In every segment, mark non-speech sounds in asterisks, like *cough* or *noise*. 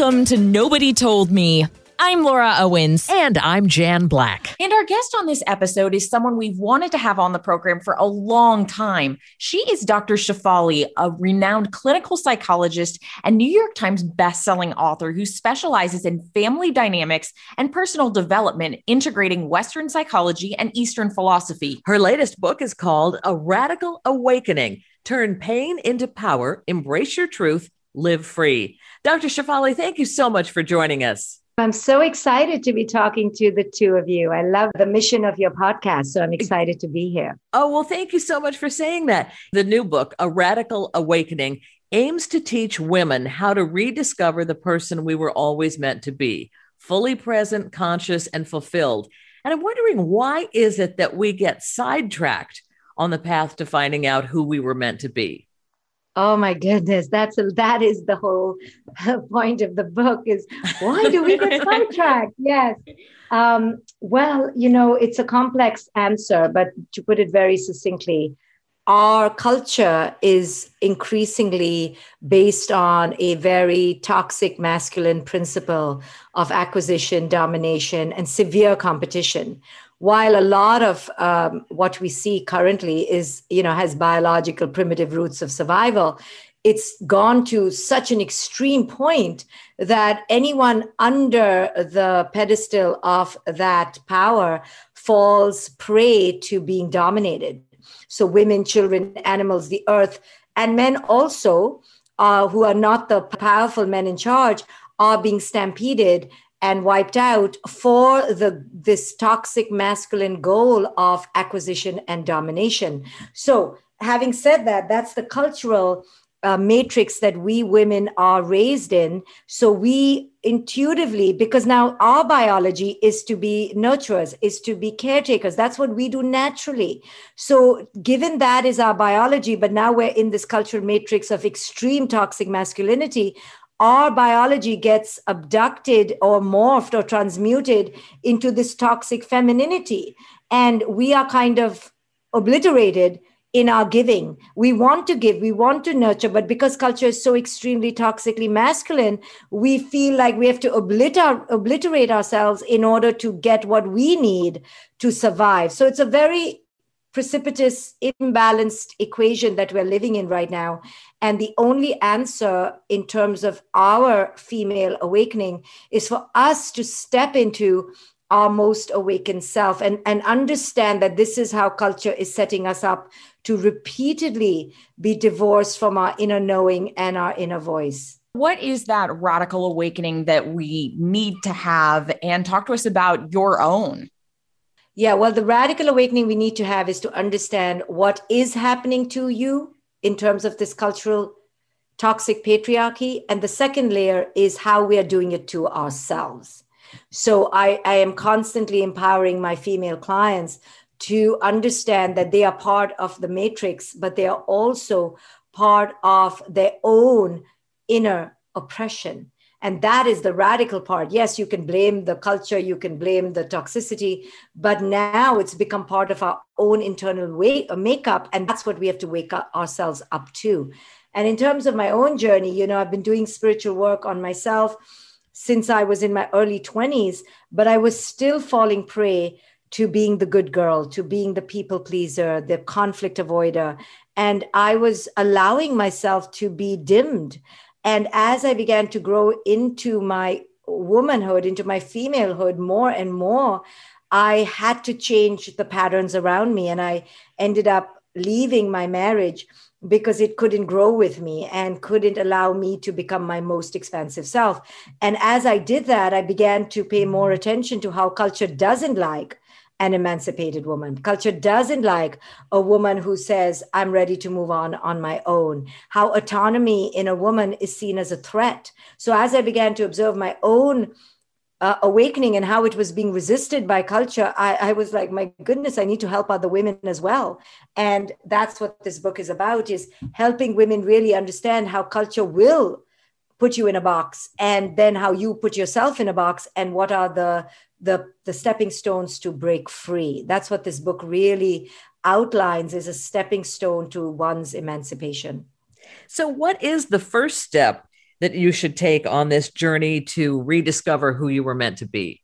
Welcome to Nobody Told Me. I'm Laura Owens. And I'm Jan Black. And our guest on this episode is someone we've wanted to have on the program for a long time. She is Dr. Shefali, a renowned clinical psychologist and New York Times bestselling author who specializes in family dynamics and personal development, integrating Western psychology and Eastern philosophy. Her latest book is called A Radical Awakening Turn Pain into Power, Embrace Your Truth, Live Free. Dr. Shefali, thank you so much for joining us. I'm so excited to be talking to the two of you. I love the mission of your podcast, so I'm excited to be here. Oh, well, thank you so much for saying that. The new book, A Radical Awakening, aims to teach women how to rediscover the person we were always meant to be, fully present, conscious, and fulfilled. And I'm wondering why is it that we get sidetracked on the path to finding out who we were meant to be? Oh my goodness, that's a, that is the whole *laughs* point of the book is why do we get sidetracked? *laughs* Yes. Um, well, you know, it's a complex answer, but to put it very succinctly, our culture is increasingly based on a very toxic masculine principle of acquisition, domination, and severe competition while a lot of um, what we see currently is you know has biological primitive roots of survival it's gone to such an extreme point that anyone under the pedestal of that power falls prey to being dominated. So women children animals the earth and men also uh, who are not the powerful men in charge are being stampeded and wiped out for the this toxic masculine goal of acquisition and domination. So having said that that's the cultural uh, matrix that we women are raised in. So we intuitively because now our biology is to be nurturers is to be caretakers. That's what we do naturally. So given that is our biology but now we're in this cultural matrix of extreme toxic masculinity our biology gets abducted or morphed or transmuted into this toxic femininity. And we are kind of obliterated in our giving. We want to give, we want to nurture, but because culture is so extremely toxically masculine, we feel like we have to obliter- obliterate ourselves in order to get what we need to survive. So it's a very precipitous, imbalanced equation that we're living in right now. And the only answer in terms of our female awakening is for us to step into our most awakened self and, and understand that this is how culture is setting us up to repeatedly be divorced from our inner knowing and our inner voice. What is that radical awakening that we need to have? And talk to us about your own. Yeah, well, the radical awakening we need to have is to understand what is happening to you in terms of this cultural toxic patriarchy. And the second layer is how we are doing it to ourselves. So I, I am constantly empowering my female clients to understand that they are part of the matrix, but they are also part of their own inner oppression. And that is the radical part. Yes, you can blame the culture, you can blame the toxicity, but now it's become part of our own internal way, uh, makeup. And that's what we have to wake up ourselves up to. And in terms of my own journey, you know, I've been doing spiritual work on myself since I was in my early 20s, but I was still falling prey to being the good girl, to being the people pleaser, the conflict avoider. And I was allowing myself to be dimmed. And as I began to grow into my womanhood, into my femalehood more and more, I had to change the patterns around me. And I ended up leaving my marriage because it couldn't grow with me and couldn't allow me to become my most expansive self. And as I did that, I began to pay more attention to how culture doesn't like an emancipated woman. Culture doesn't like a woman who says, I'm ready to move on on my own. How autonomy in a woman is seen as a threat. So, as I began to observe my own uh, awakening and how it was being resisted by culture, I, I was like, my goodness, I need to help other women as well. And that's what this book is about: is helping women really understand how culture will put you in a box and then how you put yourself in a box and what are the the the stepping stones to break free that's what this book really outlines is a stepping stone to one's emancipation so what is the first step that you should take on this journey to rediscover who you were meant to be?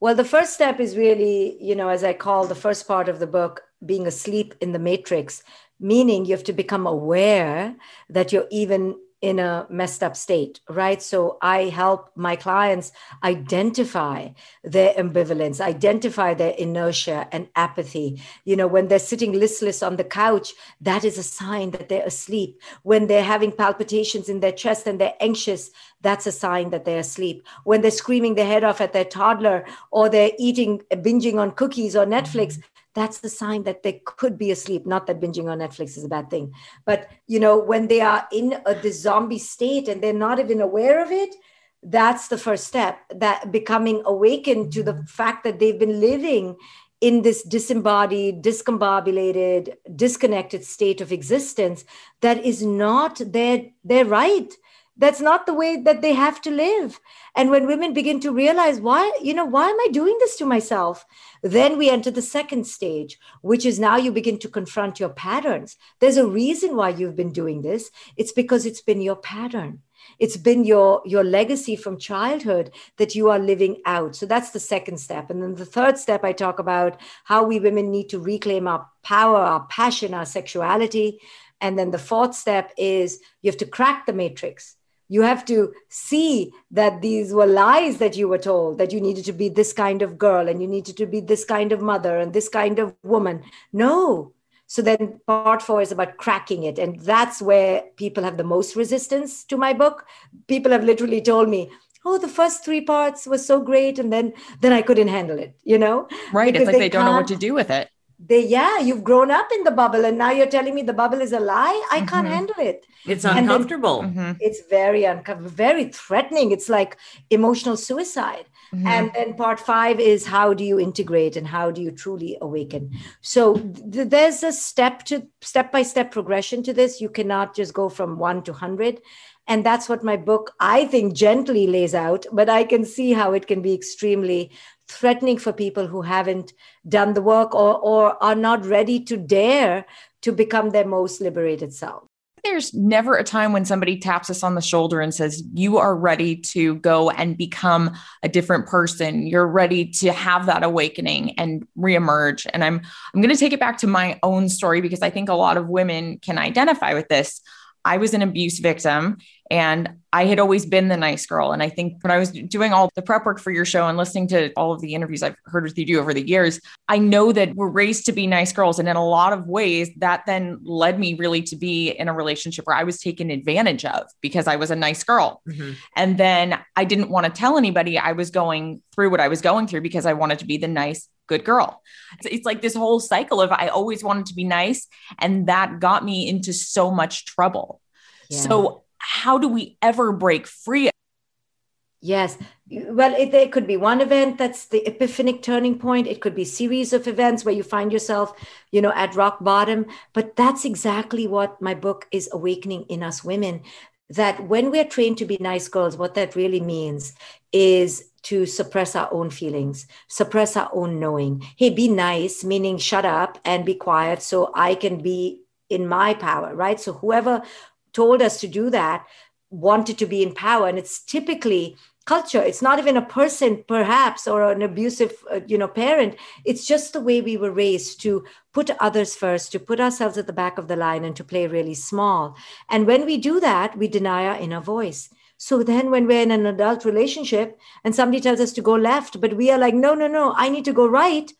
Well, the first step is really, you know, as I call the first part of the book, being asleep in the matrix, meaning you have to become aware that you're even in a messed up state, right? So I help my clients identify their ambivalence, identify their inertia and apathy. You know, when they're sitting listless on the couch, that is a sign that they're asleep. When they're having palpitations in their chest and they're anxious, that's a sign that they're asleep. When they're screaming their head off at their toddler or they're eating, binging on cookies or Netflix, that's the sign that they could be asleep. Not that binging on Netflix is a bad thing, but you know, when they are in a, the zombie state and they're not even aware of it, that's the first step. That becoming awakened to the mm-hmm. fact that they've been living in this disembodied, discombobulated, disconnected state of existence that is not their their right that's not the way that they have to live. And when women begin to realize why you know why am i doing this to myself? Then we enter the second stage which is now you begin to confront your patterns. There's a reason why you've been doing this. It's because it's been your pattern. It's been your your legacy from childhood that you are living out. So that's the second step. And then the third step i talk about how we women need to reclaim our power our passion our sexuality. And then the fourth step is you have to crack the matrix you have to see that these were lies that you were told that you needed to be this kind of girl and you needed to be this kind of mother and this kind of woman. No. So then part four is about cracking it. And that's where people have the most resistance to my book. People have literally told me, oh the first three parts were so great and then then i couldn't handle it you know right because it's like they, they don't know what to do with it they yeah you've grown up in the bubble and now you're telling me the bubble is a lie? I mm-hmm. can't handle it. It's uncomfortable. Mm-hmm. it's very uncomfortable very threatening. It's like emotional suicide. Mm-hmm. and then part five is how do you integrate and how do you truly awaken? So th- there's a step to step by step progression to this. You cannot just go from one to 100 and that's what my book i think gently lays out but i can see how it can be extremely threatening for people who haven't done the work or, or are not ready to dare to become their most liberated self. There's never a time when somebody taps us on the shoulder and says, You are ready to go and become a different person. You're ready to have that awakening and reemerge. And I'm I'm going to take it back to my own story because I think a lot of women can identify with this. I was an abuse victim and I had always been the nice girl. And I think when I was doing all the prep work for your show and listening to all of the interviews I've heard with you do over the years, I know that we're raised to be nice girls. And in a lot of ways, that then led me really to be in a relationship where I was taken advantage of because I was a nice girl. Mm-hmm. And then I didn't want to tell anybody I was going through what I was going through because I wanted to be the nice, good girl. It's, like this whole cycle of I always wanted to be nice. And that got me into so much trouble. Yeah. So how do we ever break free? Yes. Well, it, it could be one event that's the epiphanic turning point. It could be series of events where you find yourself, you know, at rock bottom. But that's exactly what my book is awakening in us women. That when we're trained to be nice girls, what that really means is to suppress our own feelings, suppress our own knowing. Hey, be nice, meaning shut up and be quiet so I can be in my power, right? So whoever told us to do that wanted to be in power. And it's typically culture. It's not even a person perhaps or an abusive uh, you know parent. It's just the way we were raised to put others first to put ourselves at the back of the line and to play really small. And when we do that we deny our inner voice so then when we're in an adult relationship and somebody tells us to go left but we are like no no no i need to go right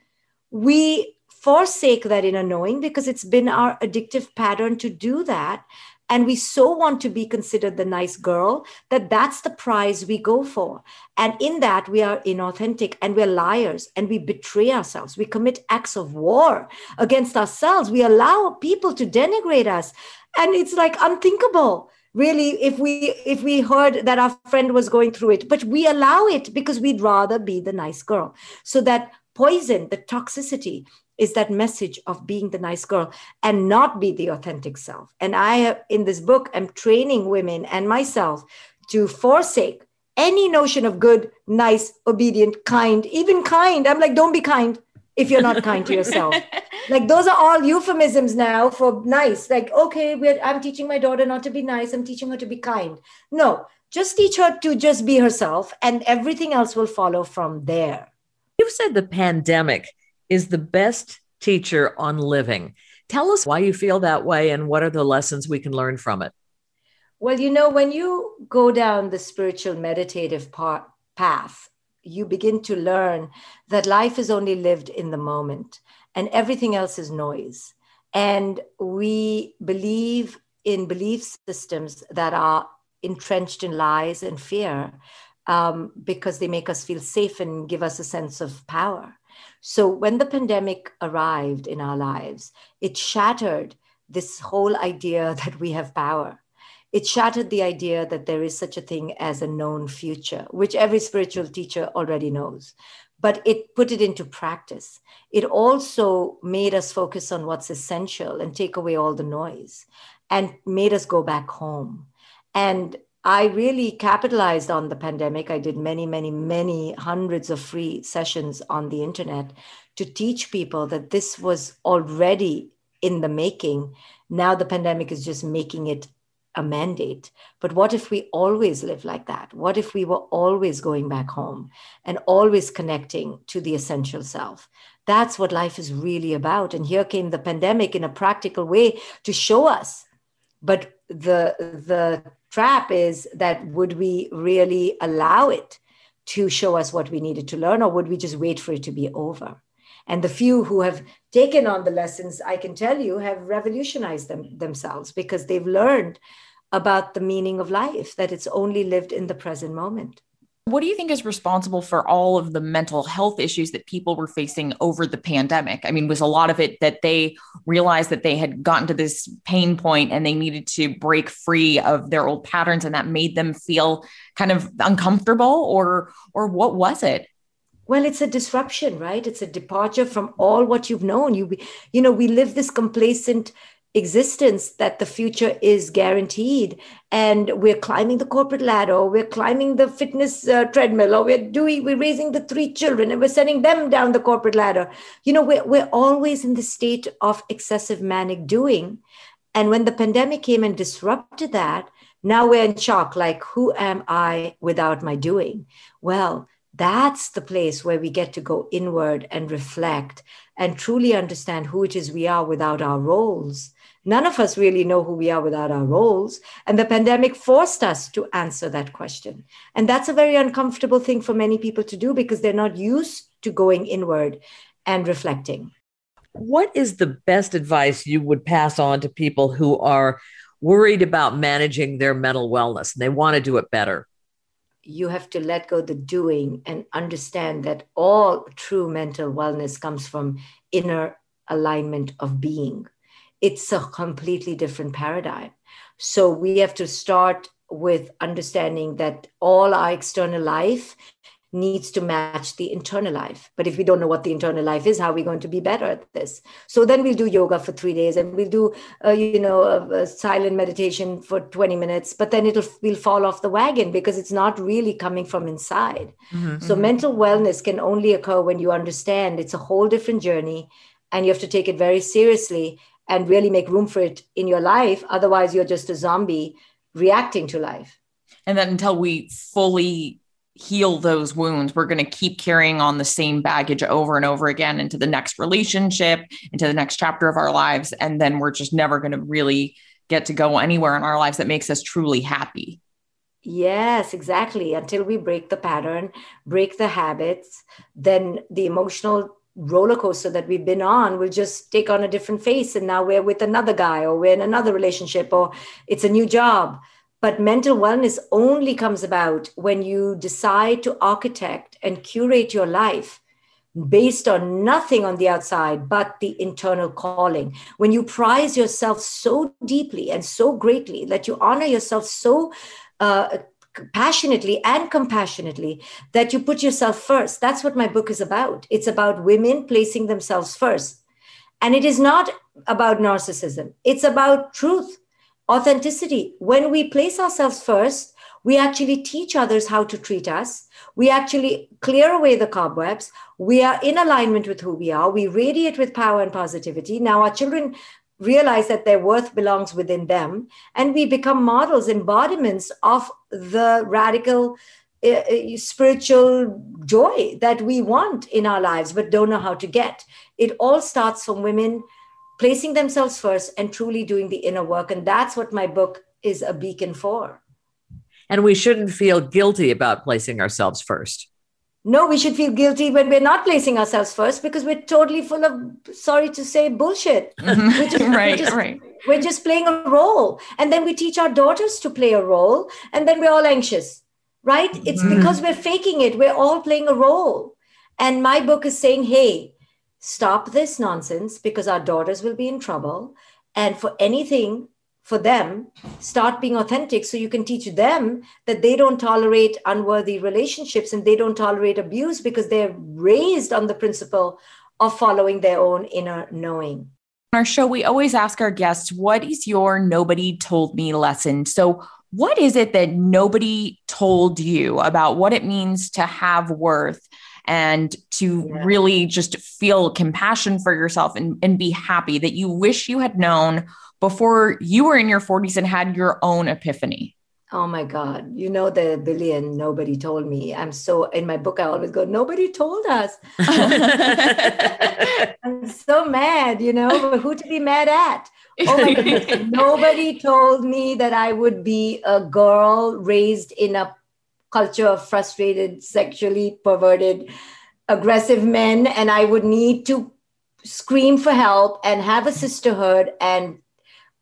we forsake that inner knowing because it's been our addictive pattern to do that. And we so want to be considered the nice girl that that's the prize we go for. And in that we are inauthentic and we're liars and we betray ourselves. We commit acts of war against ourselves. We allow people to denigrate us. And it's like unthinkable really if we if we heard that our friend was going through it but we allow it because we'd rather be the nice girl so that poison the toxicity is that message of being the nice girl and not be the authentic self. And I, in this book, am training women and myself to forsake any notion of good, nice, obedient, kind, even kind. I'm like, don't be kind if you're not kind to yourself. *laughs* like those are all euphemisms now for nice. Like, okay, I'm teaching my daughter not to be nice. I'm teaching her to be kind. No, just teach her to just be herself and everything else will follow from there you've said the pandemic is the best teacher on living tell us why you feel that way and what are the lessons we can learn from it well you know when you go down the spiritual meditative part, path you begin to learn that life is only lived in the moment and everything else is noise and we believe in belief systems that are entrenched in lies and fear um, because they make us feel safe and give us a sense of power. So when the pandemic arrived in our lives, it shattered this whole idea *laughs* that we have power. It shattered the idea that there is such a thing as a known future, which every spiritual teacher already knows. But it put it into practice. It also made us focus on what's essential and take away all the noise and made us go back home. And I really capitalized on the pandemic. I did many, many, many hundreds of free sessions on the internet to teach people that this was already in the making. Now the pandemic is just making it a mandate. But what if we always live like that? What if we were always going back home and always connecting to the essential self? That's what life is really about. And here came the pandemic in a practical way to show us but the the trap is that would we really allow it to show us what we needed to learn or would we just wait for it to be over and the few who have taken on the lessons i can tell you have revolutionized them themselves because they've learned about the meaning of life that it's only lived in the present moment what do you think is responsible for all of the mental health issues that people were facing over the pandemic? I mean, was a lot of it that they realized that they had gotten to this pain point and they needed to break free of their old patterns and that made them feel kind of uncomfortable or or what was it? Well it's a disruption right? It's a departure from all what you've known. You you know we live this complacent existence that the future is guaranteed and we're climbing the corporate ladder or we're climbing the fitness uh, treadmill or we're doing we're raising the three children and we're sending them down the corporate ladder. You know we're, we're always in the state of excessive manic doing and when the pandemic came and disrupted that now we're in shock like who am i without my doing? Well that's the place where we get to go inward and reflect and truly understand who it is we are without our roles None of us really know who we are without our roles. And the pandemic forced us to answer that question. And that's a very uncomfortable thing for many people to do because they're not used to going inward and reflecting. What is the best advice you would pass on to people who are worried about managing their mental wellness and they want to do it better? You have to let go the doing and understand that all true mental wellness comes from inner alignment of being it's a completely different paradigm. So we have to start with understanding that all our external life needs to match the internal life. But if we don't know what the internal life is, how are we going to be better at this? So then we'll do yoga for three days and we'll do, uh, you know, a, a, silent meditation for 20 minutes, but then it'll, we'll fall off the wagon because it's not really coming from inside. Mm-hmm. So mm-hmm. mental wellness can only occur when you understand it's a whole different journey and you have to take it very seriously and really make room for it in your life. Otherwise, you're just a zombie reacting to life. And then until we fully heal those wounds, we're going to keep carrying on the same baggage over and over again into the next relationship, into the next chapter of our lives. And then we're just never going to really get to go anywhere in our lives that makes us truly happy. Yes, exactly. Until we break the pattern, break the habits, then the emotional roller coaster that we've been on will just take on a different face and now we're with another guy or we're in another relationship or it's a new job but mental wellness only comes about when you decide to architect and curate your life based on nothing on the outside but the internal calling. When you prize yourself so deeply and so greatly that you honor yourself so uh, passionately and compassionately that you put yourself first. That's what my book is about. It's about women placing themselves first. And it is not about narcissism, it's about truth, authenticity. When we place ourselves first, we actually teach others how to treat us. We actually clear away the cobwebs. We are in alignment with who we are. We radiate with power and positivity. Now, our children realize that their worth belongs within them and we become models embodiments of the radical uh, uh, spiritual joy that we want in our lives but don't know how to get. It all starts from women placing themselves first and truly doing the inner work. And that's what my book is a beacon for. And we shouldn't feel guilty about placing ourselves first. No, we should feel guilty when we're not placing ourselves first because we're totally full of, sorry to say, bullshit. We're *laughs* just, right, we're just, right. We're just playing a role. And then we teach our daughters to play a role. And then we're all anxious, right? It's mm-hmm. because we're faking it. We're all playing a role. And my book is saying, hey, stop this nonsense because our daughters will be in trouble. And for anything for them, start being authentic so you can teach them that they don't tolerate unworthy relationships and they don't tolerate abuse because they're raised on the principle of following their own inner knowing. On our show, we always ask our guests, What is your nobody told me lesson? So, what is it that nobody told you about what it means to have worth and to yeah. really just feel compassion for yourself and, and be happy that you wish you had known before you were in your 40s and had your own epiphany? Oh my God. You know the billion nobody told me. I'm so in my book, I always go, nobody told us. *laughs* *laughs* I'm so mad, you know, who to be mad at? Oh my goodness. *laughs* nobody told me that I would be a girl raised in a culture of frustrated, sexually perverted, aggressive men, and I would need to scream for help and have a sisterhood and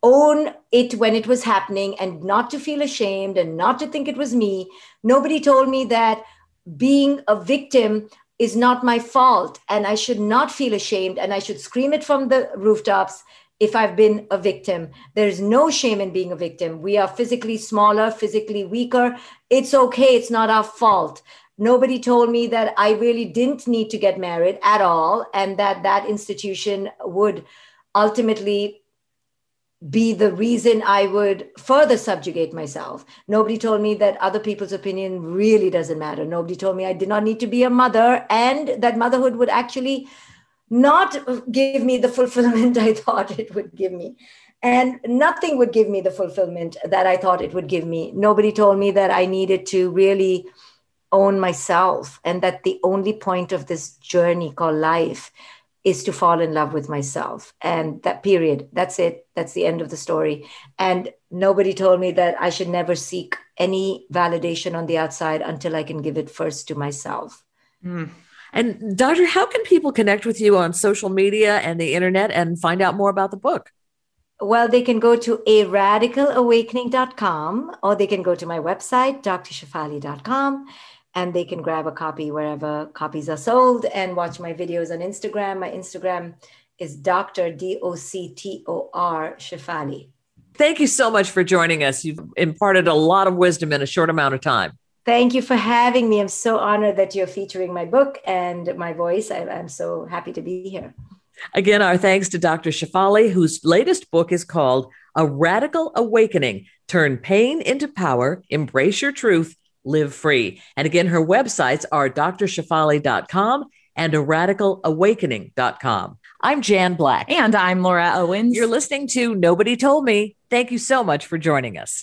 own it when it was happening and not to feel ashamed and not to think it was me. Nobody told me that being a victim is not my fault and I should not feel ashamed and I should scream it from the rooftops if I've been a victim. There's no shame in being a victim. We are physically smaller, physically weaker. It's okay. It's not our fault. Nobody told me that I really didn't need to get married at all and that that institution would ultimately be the reason I would further subjugate myself. Nobody told me that other people's opinion really doesn't matter. Nobody told me I did not need to be a mother and that motherhood would actually not give me the fulfillment *laughs* I thought it would give me. And nothing would give me the fulfillment that I thought it would give me. Nobody told me that I needed to really own myself and that the only point of this journey called life is to fall in love with myself. And that period, that's it. That's the end of the story. And nobody told me that I should never seek any validation on the outside until I can give it first to myself. Mm. And, Doctor, how can people connect with you on social media and the internet and find out more about the book? Well, they can go to a radicalawakening.com or they can go to my website, drshefali.com and they can grab a copy wherever copies are sold and watch my videos on Instagram. My Instagram is Dr. D O C T O R Shefali. Thank you so much for joining us. You've imparted a lot of wisdom in a short amount of time. Thank you for having me. I'm so honored that you're featuring my book and my voice. I, am so happy to be here. Again, our thanks to Dr. Shefali, whose latest book is called A Radical Awakening Turn Pain into Power, Embrace Your Truth, live free. And again, her websites are drshefali.com and a radicalawakening.com. I'm Jan Black. And I'm Laura Owens. You're listening to Nobody Told Me. Thank you so much for joining us.